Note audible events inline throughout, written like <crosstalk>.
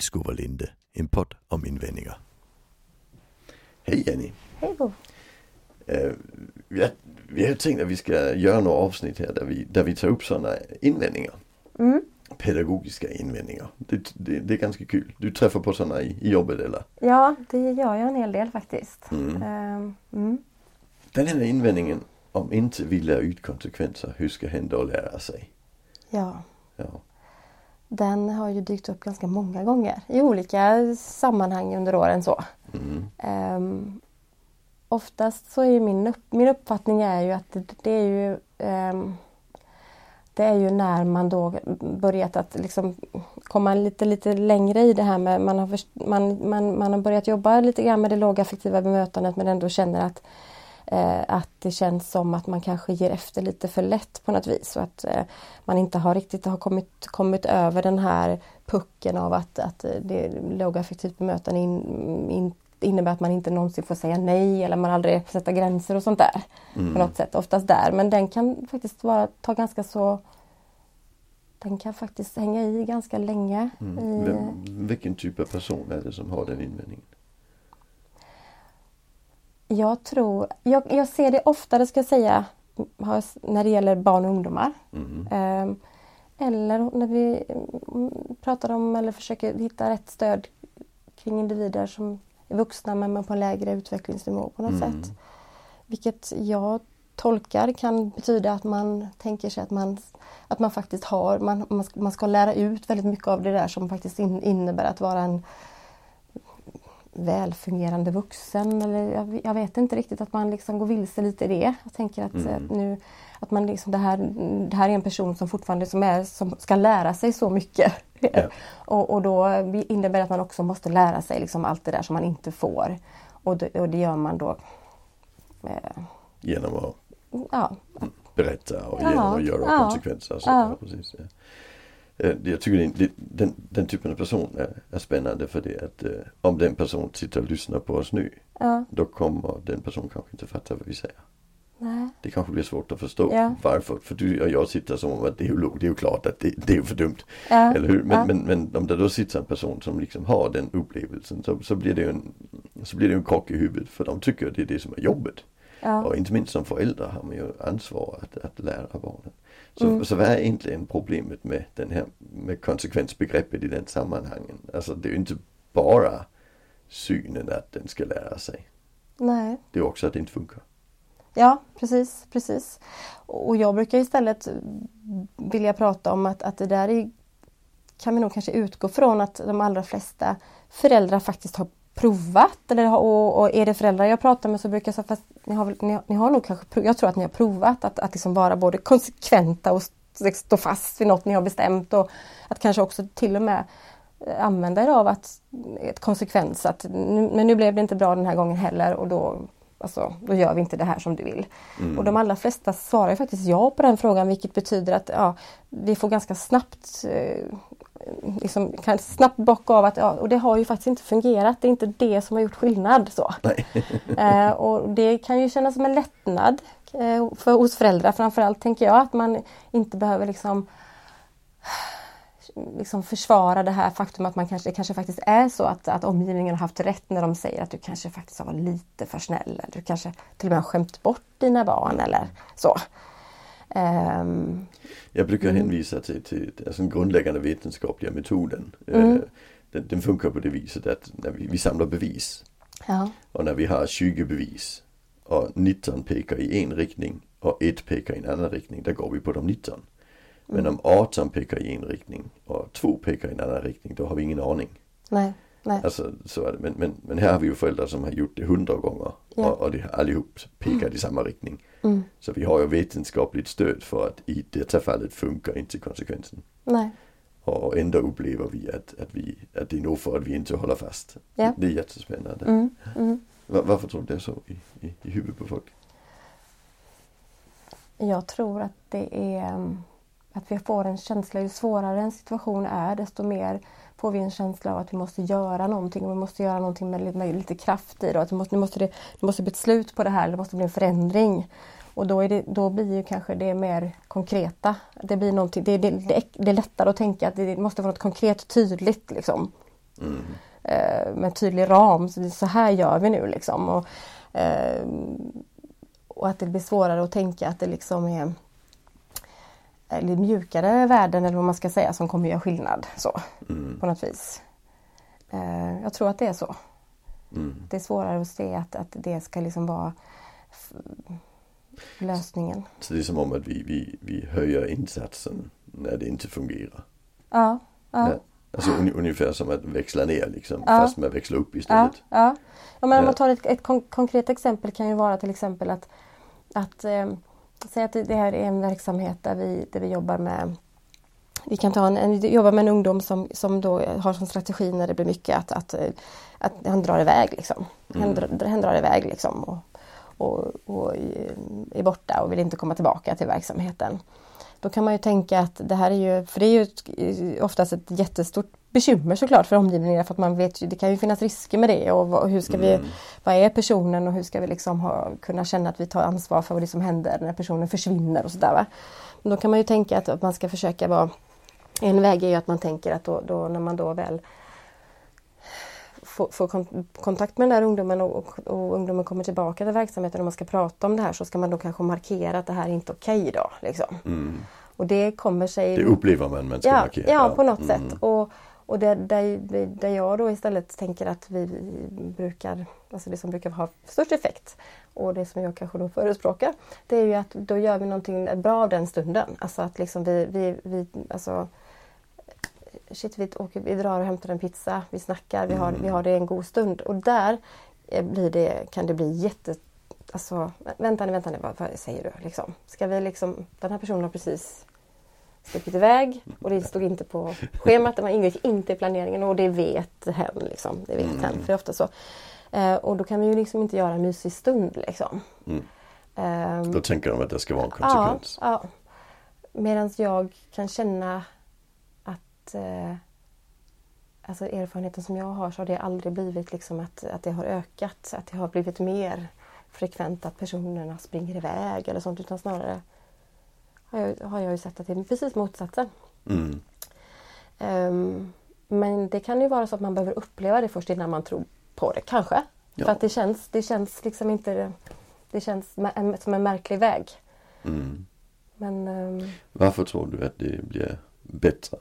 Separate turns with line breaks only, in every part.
Vilskov och Linde, en podd om invändningar. Hej Jenny!
Hej Bo!
Eh, vi, har, vi har tänkt att vi ska göra några avsnitt här där vi, där vi tar upp sådana invändningar.
Mm.
Pedagogiska invändningar. Det, det, det är ganska kul. Du träffar på sådana i, i jobbet eller?
Ja, det gör jag en hel del faktiskt.
Mm.
Mm.
Den här invändningen om inte vi lär ut konsekvenser, hur ska hen då lära sig?
Ja,
Ja.
Den har ju dykt upp ganska många gånger i olika sammanhang under åren. så.
Mm.
Ehm, oftast så är min, upp, min uppfattning är ju att det, det är ju ehm, det är ju när man då börjat att liksom komma lite, lite längre i det här med man har, först, man, man, man har börjat jobba lite grann med det lågaffektiva bemötandet men ändå känner att eh, att det känns som att man kanske ger efter lite för lätt på något vis och att eh, man inte har riktigt har kommit, kommit över den här pucken av att, att eh, det lågaffektivt bemötande in, in, innebär att man inte någonsin får säga nej eller man aldrig får sätta gränser och sånt där.
Mm.
På något sätt, oftast där. Men den kan faktiskt vara, ta ganska så den kan faktiskt hänga i ganska länge.
Mm.
I,
Vem, vilken typ av person är det som har den invändningen?
Jag tror, jag, jag ser det oftare ska jag säga när det gäller barn och ungdomar.
Mm.
Ehm, eller när vi mm, pratar om eller försöker hitta rätt stöd kring individer som är vuxna men på en lägre utvecklingsnivå på något
Mm.
sätt. Vilket jag tolkar kan betyda att man tänker sig att man, att man faktiskt har, man, man, ska, man ska lära ut väldigt mycket av det där som faktiskt in, innebär att vara en välfungerande vuxen. Eller jag, jag vet inte riktigt att man liksom går vilse lite i det. Jag tänker att,
Mm.
att nu att man liksom det, här, det här är en person som fortfarande som är, som ska lära sig så mycket.
Ja. <laughs>
och, och då innebär det att man också måste lära sig liksom allt det där som man inte får. Och det, och det gör man då eh,
Genom att
ja,
berätta och genom att göra
ja,
konsekvenser. och Så,
ja.
ja. precis. Eh, Jag tycker det, den, den typen av person är, är spännande för det att eh, om den person sitter och lyssnar på oss nu
ja,
då kommer den personen kanske inte fatta vad vi säger.
nej,
Det kanske blir svårt att förstå
Ja.
varför. För du och jag sitter som om att det är ju, det är ju klart att det, det är för dumt.
ja,
Eller hur? Men, men, men om det då sitter en person som liksom har den upplevelsen så, så blir det ju en så blir det en krock i huvudet för de tycker att det är det som är jobbet. Och inte minst som förälder har man ju ansvar att, att lära barnen. Så,
Mm.
så vad är egentligen problemet med den här med konsekvensbegreppet i den sammanhangen? Alltså det är ju inte bara synen att den ska lära sig.
nej.
Det är också att det inte funkar.
Ja, precis, precis. Och jag brukar istället vilja prata om att, att det där är, kan vi nog kanske utgå från att de allra flesta föräldrar faktiskt har provat. Eller, och, och är det föräldrar jag pratar med så brukar jag säga fast ni har, väl, ni, har, ni har nog kanske, jag tror att ni har provat att, att liksom vara både konsekventa och st- stå fast vid något ni har bestämt och att kanske också till och med eh, använda er av att, ett konsekvens att nu, men nu blev det inte bra den här gången heller och då, alltså, då gör vi inte det här som du vill.
Mm.
Och de allra flesta svarar faktiskt ja på den frågan vilket betyder att ja, vi får ganska snabbt eh, liksom, kan snabbt bocka av att ja, och det har ju faktiskt inte fungerat. Det är inte det som har gjort skillnad. Så. <laughs> Eh, och det kan ju kännas som en lättnad eh, för hos föräldrar framförallt tänker jag att man inte behöver liksom liksom försvara det här faktum att man kanske, det kanske faktiskt är så att, att omgivningen har haft rätt när de säger att du kanske faktiskt har varit lite för snäll. Eller du kanske till och med har skämt bort dina barn eller så. Ehm,
Jag brukar
Mm.
hänvisa till, till alltså den grundläggande vetenskapliga metoden.
Mm.
Eh, Den, den funkar på det viset att när vi, vi samlar bevis
ja,
och när vi har 20 bevis och 19 pekar i en riktning och ett pekar i en annan riktning, då går vi på de 19. Men
Mm.
om 18 pekar i en riktning och två pekar i en annan riktning, då har vi ingen aning.
nej, nej.
Alltså så är det. Men, men, men här har vi ju föräldrar som har gjort det hundra gånger
Ja.
och, och de har allihop pekat i samma riktning.
Mm,
Så vi har ju vetenskapligt stöd för att i detta fallet funkar inte konsekvensen.
nej.
Och ändå upplever vi att, att, vi, att det är nog för att vi inte håller fast.
Ja.
Det är jättespännande.
Mm, mm.
Va- Varför tror du det är så i, i, i huvudet på folk?
Jag tror att det är um, att vi får en känsla, ju svårare en situation är desto mer får vi en känsla av att vi måste göra någonting och vi måste göra någonting med, lite- med lite kraft i det. Att måste, nu måste det, det måste bli ett slut på det här, det måste bli en förändring. Och då, är det, då blir ju kanske det mer konkreta. Det, blir någonting, det, det, det, är- det är lättare att tänka att det måste vara något konkret och tydligt. Liksom.
Mm.
Eh, med tydlig ram, så, så här gör vi nu liksom. Och, eh, och att det blir svårare att tänka att det liksom är eller mjukare värden eller vad man ska säga som kommer göra skillnad så
Mm.
på något vis. Eh, jag tror att det är så.
Mm.
Det är svårare att se att, att det ska liksom vara lösningen.
Så det är som om att vi, vi, vi höjer insatsen när det inte fungerar.
Ja, ja.
Ja. Alltså un, ungefär som att växla ner liksom,
Ja.
fast man växlar upp
Ja,
istället.
ja. ja men om
Ja.
man tar ett, ett kon konkret exempel kan ju vara till exempel att, att eh, säg att det här är en verksamhet där vi, där vi jobbar med vi kan ta en, en, jobba med en ungdom som, som då har som strategi när det blir mycket att, att, att han drar iväg. Liksom. Han,
Mm.
drar, han drar iväg liksom och, och, och är borta och vill inte komma tillbaka till verksamheten. Då kan man ju tänka att det här är ju, för det är ju oftast ett jättestort bekymmer såklart för omgivningen för att man vet ju, det kan ju finnas risker med det och, vad- hur ska vi,
Mm.
vad är personen och hur ska vi liksom ha, kunna känna att vi tar ansvar för vad det som händer när personen försvinner och sådär. då kan man ju tänka att, att man ska försöka vara en väg är ju att man tänker att då, då när man då väl får, får kon- kontakt med den här ungdomen och, och, och ungdomen kommer tillbaka till verksamheten och man ska prata om det här så ska man då kanske markera att det här är inte okej då. Liksom.
Mm.
Och det kommer sig...
Det upplever man man ska
ja,
markera.
ja, på något
Mm.
sätt. Och, och det, där, där jag då istället tänker att vi brukar, alltså det som brukar ha störst effekt och det som jag kanske då förespråkar, det är ju att då gör vi någonting bra av den stunden. Alltså att liksom vi, vi, vi alltså Shit, vi, åker, vi drar och hämtar en pizza, vi snackar, vi har, vi har det en god stund. Och där eh, blir det, kan det bli jätte... Alltså, vänta nu, vänta nu, vad, vad säger du? Liksom? Ska vi liksom, den här personen har precis stuckit iväg och det stod inte på schemat, det ingick inte i planeringen och det vet hen. Liksom. Det vet hen, för det är ofta så. Eh, och då kan vi ju liksom inte göra en mysig stund. Liksom.
Mm.
Ehm,
Då tänker de att det ska vara en konsekvens.
Ja, ja. Medan jag kan känna att eh, alltså erfarenheten som jag har så har det aldrig blivit liksom att, att det har ökat. Att det har blivit mer frekvent att personerna springer iväg eller sånt utan snarare har jag, har jag ju sett att det är precis motsatsen.
Mm.
Ehm, men det kan ju vara så att man behöver uppleva det först innan man tror på det, kanske.
Ja.
För att det känns, det känns liksom inte... Det känns som en märklig väg.
Mm.
Men ehm,
Varför tror du att det blir bättre?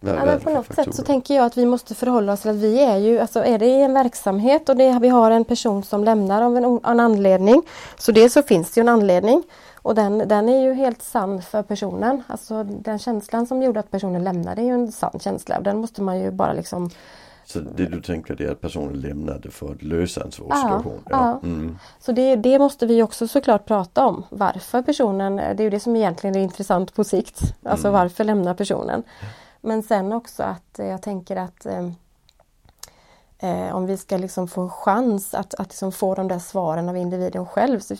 Ja, men på något sätt så tänker jag att vi måste förhålla oss till att vi är ju, alltså är det i en verksamhet och det, vi har en person som lämnar av en, en anledning. Så det så finns det ju en anledning. Och den, den är ju helt sann för personen. Alltså den känslan som gjorde att personen lämnade är ju en sann känsla. Och den måste man ju bara liksom
Så det du tänker är att personen lämnade för att lösa en svår
Ja,
situation?
ja.
Mm.
Så det, det måste vi också såklart prata om. Varför personen, det är ju det som egentligen är intressant på sikt. Alltså
Mm.
varför lämnar personen? Men sen också att eh, jag tänker att eh, eh, om vi ska liksom få en chans att, att liksom få de där svaren av individen själv. Så,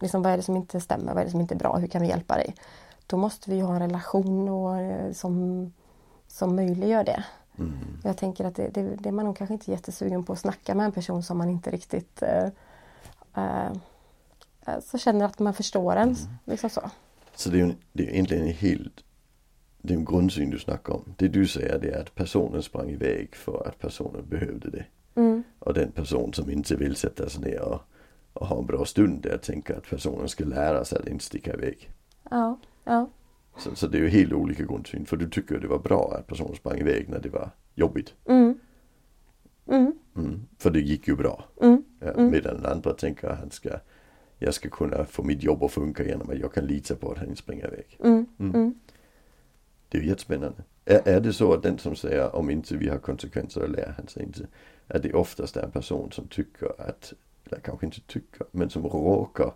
liksom, vad är det som inte stämmer? Vad är det som inte är bra? Hur kan vi hjälpa dig? Då måste vi ha en relation och, eh, som, som möjliggör det.
Mm.
Jag tänker att det, det, det är man nog kanske inte jättesugen på att snacka med en person som man inte riktigt eh, eh, så känner att man förstår en. Liksom så.
Så det är ju det är ju egentligen en helt det är en grundsyn du snackar om. Det du säger det är att personen sprang iväg för att personen behövde det.
Mm.
Och den person som inte vill sätta sig ner och, och ha en bra stund där tänker att personen ska lära sig att inte sticka iväg.
Ja, ja,
Så, så det är ju helt olika grundsyn. För du tycker det var bra att personen sprang iväg när det var jobbigt.
mm. Mm.
Mm. För det gick ju bra.
Mm.
Ja,
Mm.
Medan den andra tänker att han ska, jag ska kunna få mitt jobb att funka genom att jag kan lita på att han inte springer iväg. Det är ju jättespännande. Är, är det så att den som säger om inte vi har konsekvenser så lär han sig inte. Att det oftast är en person som tycker att, eller kanske inte tycker, men som råkar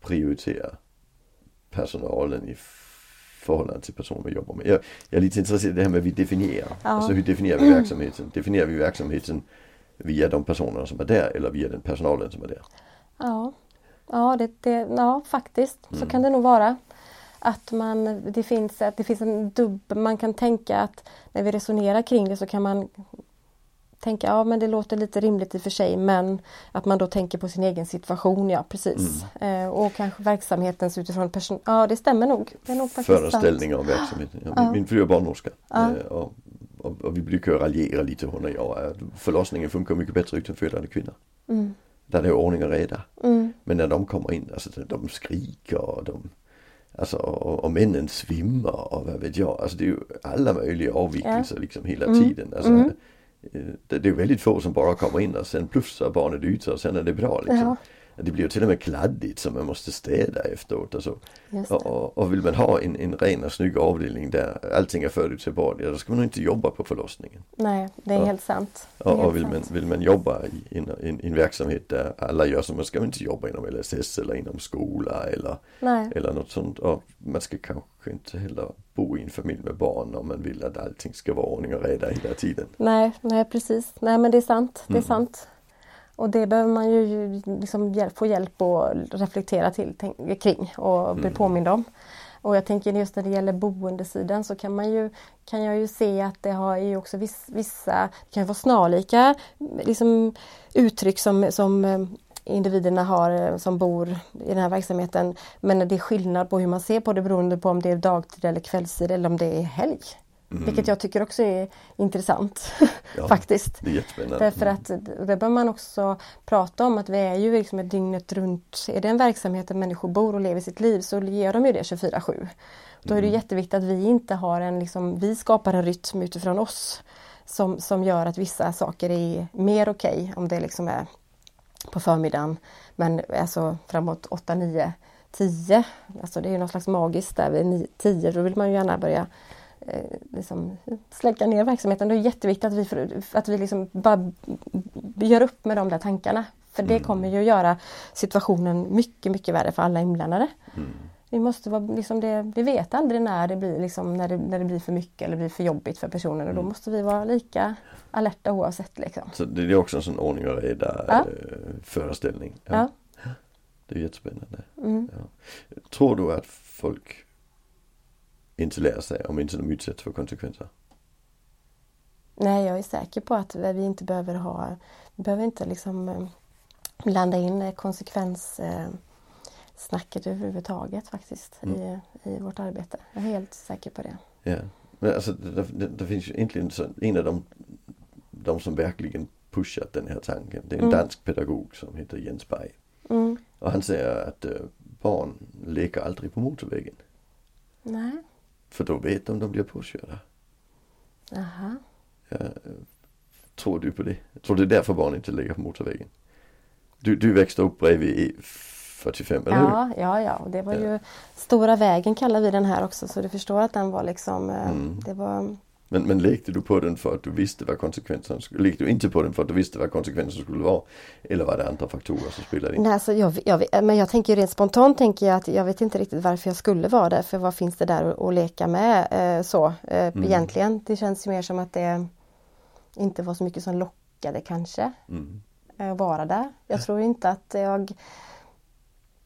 prioritera personalen i förhållande till personen vi jobbar med. Jag, jag är lite intresserad av det här med vi definierar.
Ja.
Alltså hur definierar vi verksamheten? Definierar vi verksamheten via de personerna som är där eller via den personalen som är där?
Ja, ja, det, det, ja faktiskt så
Mm.
kan det nog vara. Att man, det finns, att det finns en dubb, man kan tänka att när vi resonerar kring det så kan man tänka, ja men det låter lite rimligt i och för sig men att man då tänker på sin egen situation, ja precis. Eh, och kanske verksamhetens utifrån person, ja det stämmer nog. Det är nog.
Föreställningar om verksamheten. Ja, min, min fru är barnmorska.
Ja.
Eh, och och, och vi brukar raljera lite hon och jag. Att förlossningen funkar mycket bättre utan födande kvinnor.
Mm.
Där det är ordning och reda.
Mm.
Men när de kommer in, alltså de skriker och de Alltså och männen svimmar och vad vet jag. Alltså det är ju alla möjliga avvikelser
Ja.
liksom hela
Mm.
tiden. Alltså,
Mm.
eh, det, det är väldigt få som bara kommer in och sen plussar barnet ut och sen är det bra liksom.
Ja,
Det blir till och med kladdigt så man måste städa efteråt och så.
just
Och, och, vill man ha en, en ren och snygg avdelning där allting är förutsägbart, ja då ska man inte jobba på förlossningen.
Nej, det är
Ja.
helt sant. Är
Och,
helt
och vill, man,
sant.
vill man jobba i en, en, en verksamhet där alla gör så, man ska inte jobba inom LSS eller inom skola eller,
Nej,
eller något sånt. Och man ska kanske inte heller bo i en familj med barn om man vill att allting ska vara ordning och reda hela tiden.
nej, nej precis. Nej men det är sant. Det är
Mm.
sant. Och det behöver man ju liksom hjälp, få hjälp att reflektera till, tänk, kring och bli
Mm.
påmind om. Och jag tänker just när det gäller boendesidan så kan man ju kan jag ju se att det har ju också viss, vissa, det kan vara snarlika liksom, uttryck som, som eh, individerna har eh, som bor i den här verksamheten. Men det är skillnad på hur man ser på det beroende på om det är dagtid eller kvällstid eller om det är helg. Vilket jag tycker också är intressant <laughs>
Ja,
faktiskt.
Det är jättespännande.
Därför att det bör man också prata om att vi är ju liksom ett dygnet runt. Är det en verksamhet där människor bor och lever sitt liv så ger de ju det 24-7. Då är det jätteviktigt att vi inte har en, liksom, vi skapar en rytm utifrån oss. Som, som gör att vissa saker är mer okej om det liksom är på förmiddagen. Men alltså framåt 8, 9, 10. Alltså det är ju något slags magiskt där vid 10. Då vill man ju gärna börja liksom släcka ner verksamheten. Det är jätteviktigt att vi, för, att vi liksom bara gör upp med de där tankarna. För det
Mm.
kommer ju göra situationen mycket, mycket värre för alla inblandade.
Mm.
Vi måste vara liksom det, vi vet aldrig när det blir liksom, när det, när det blir för mycket eller blir för jobbigt för personen och då
Mm.
måste vi vara lika alerta oavsett. Liksom.
Så det är också en sån ordning och reda
Ja.
eh, föreställning.
Ja.
Det är jättespännande.
Mm.
Tror du att folk inte lär sig om inte de utsätts för konsekvenser?
Nej, jag är säker på att vi inte behöver ha, vi behöver inte liksom eh, blanda in konsekvenssnacket överhuvudtaget faktiskt
Mm.
i, i vårt arbete. Jag är helt säker på det.
Ja. Men alltså det, det, det finns ju egentligen en av de, de som verkligen pushat den här tanken. Det är en
Mm.
dansk pedagog som heter Jens Berg.
Mm.
Och han säger att eh, barn leker aldrig på motorvägen.
Nej,
För då vet de de blir påkörda.
aha.
Ja, tror du på det? Jag tror det är därför barn inte leker på motorvägen. Du, du växte upp bredvid E45, eller hur?
Ja, ja, ja. Och det var
Ja.
ju Stora vägen kallar vi den här också så du förstår att den var liksom eh,
Mm.
Det var
Men, men lekte du på den för att du visste vad konsekvenserna skulle Lekte du inte på den för att du visste vad konsekvenserna skulle vara? Eller var det andra faktorer som spelade in?
Nej, alltså jag, jag, men jag tänker rent spontant tänker jag att jag vet inte riktigt varför jag skulle vara där för vad finns det där att, leka med eh, så eh,
Mm.
egentligen. Det känns ju mer som att det inte var så mycket som lockade kanske
Mm.
eh, att vara där. Jag tror inte att jag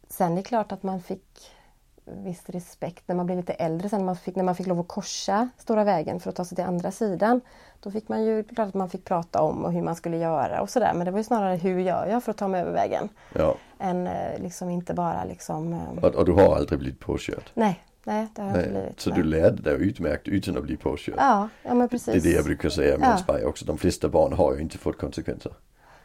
Sen är det klart att man fick viss respekt när man blev lite äldre sen när man fick, när man fick lov att korsa Stora vägen för att ta sig till andra sidan. Då fick man ju klart att man fick prata om och hur man skulle göra och sådär men det var ju snarare hur gör jag för att ta mig över vägen?
Ja,
Än eh, liksom inte bara liksom eh,
och, och du har aldrig blivit påkörd?
Nej, nej det har jag inte blivit.
Så
nej.
du lärde dig utmärkt utan att bli påkörd?
Ja, ja men precis.
Det är det jag brukar säga med
Ja.
Berg också. De flesta barn har ju inte fått konsekvenser.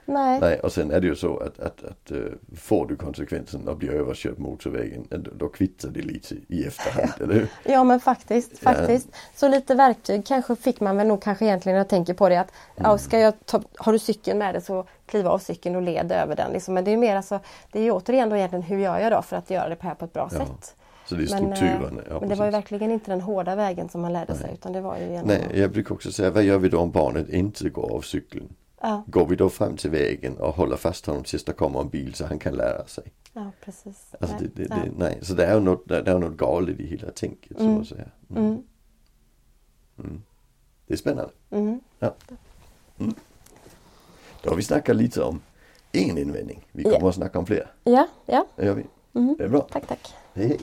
Nej.
Nej, och sen är det ju så att, att, att eh, får du konsekvensen att bli överkörd på motorvägen, eh, då, kvittar det lite i efterhand, <laughs> eller hur?
Ja men faktiskt,
Ja.
faktiskt. Så lite verktyg kanske fick man väl nog kanske egentligen när jag tänker på det att
Mm.
ja, ska jag ta, har du cykeln med dig så kliva av cykeln och led över den. Liksom. Men det är mer alltså, det är ju återigen då egentligen hur gör jag då för att göra det här på ett bra
Ja,
sätt.
Så det är
Men, eh,
strukturen. ja,
men det var ju verkligen inte den hårda vägen som man lärde sig
Nej.
utan det var ju genom
Nej, jag brukar också säga, vad gör vi då om barnet inte går av cykeln?
Ja,
Går vi då fram till vägen och håller fast honom tills det kommer en bil så han kan lära sig?
ja, precis.
Alltså
nej.
det, det,
ja.
det, nej. Så det är ju något, det är något galet i hela tänket,
Mm.
man säger. Mm.
Mm,
Mm. Det är spännande.
mm.
Då har vi snackat lite om en invändning. Vi
Ja.
kommer att snacka om fler.
Ja, ja.
Det gör vi.
Mm.
Det är bra.
Tack, tack.
Hej hej.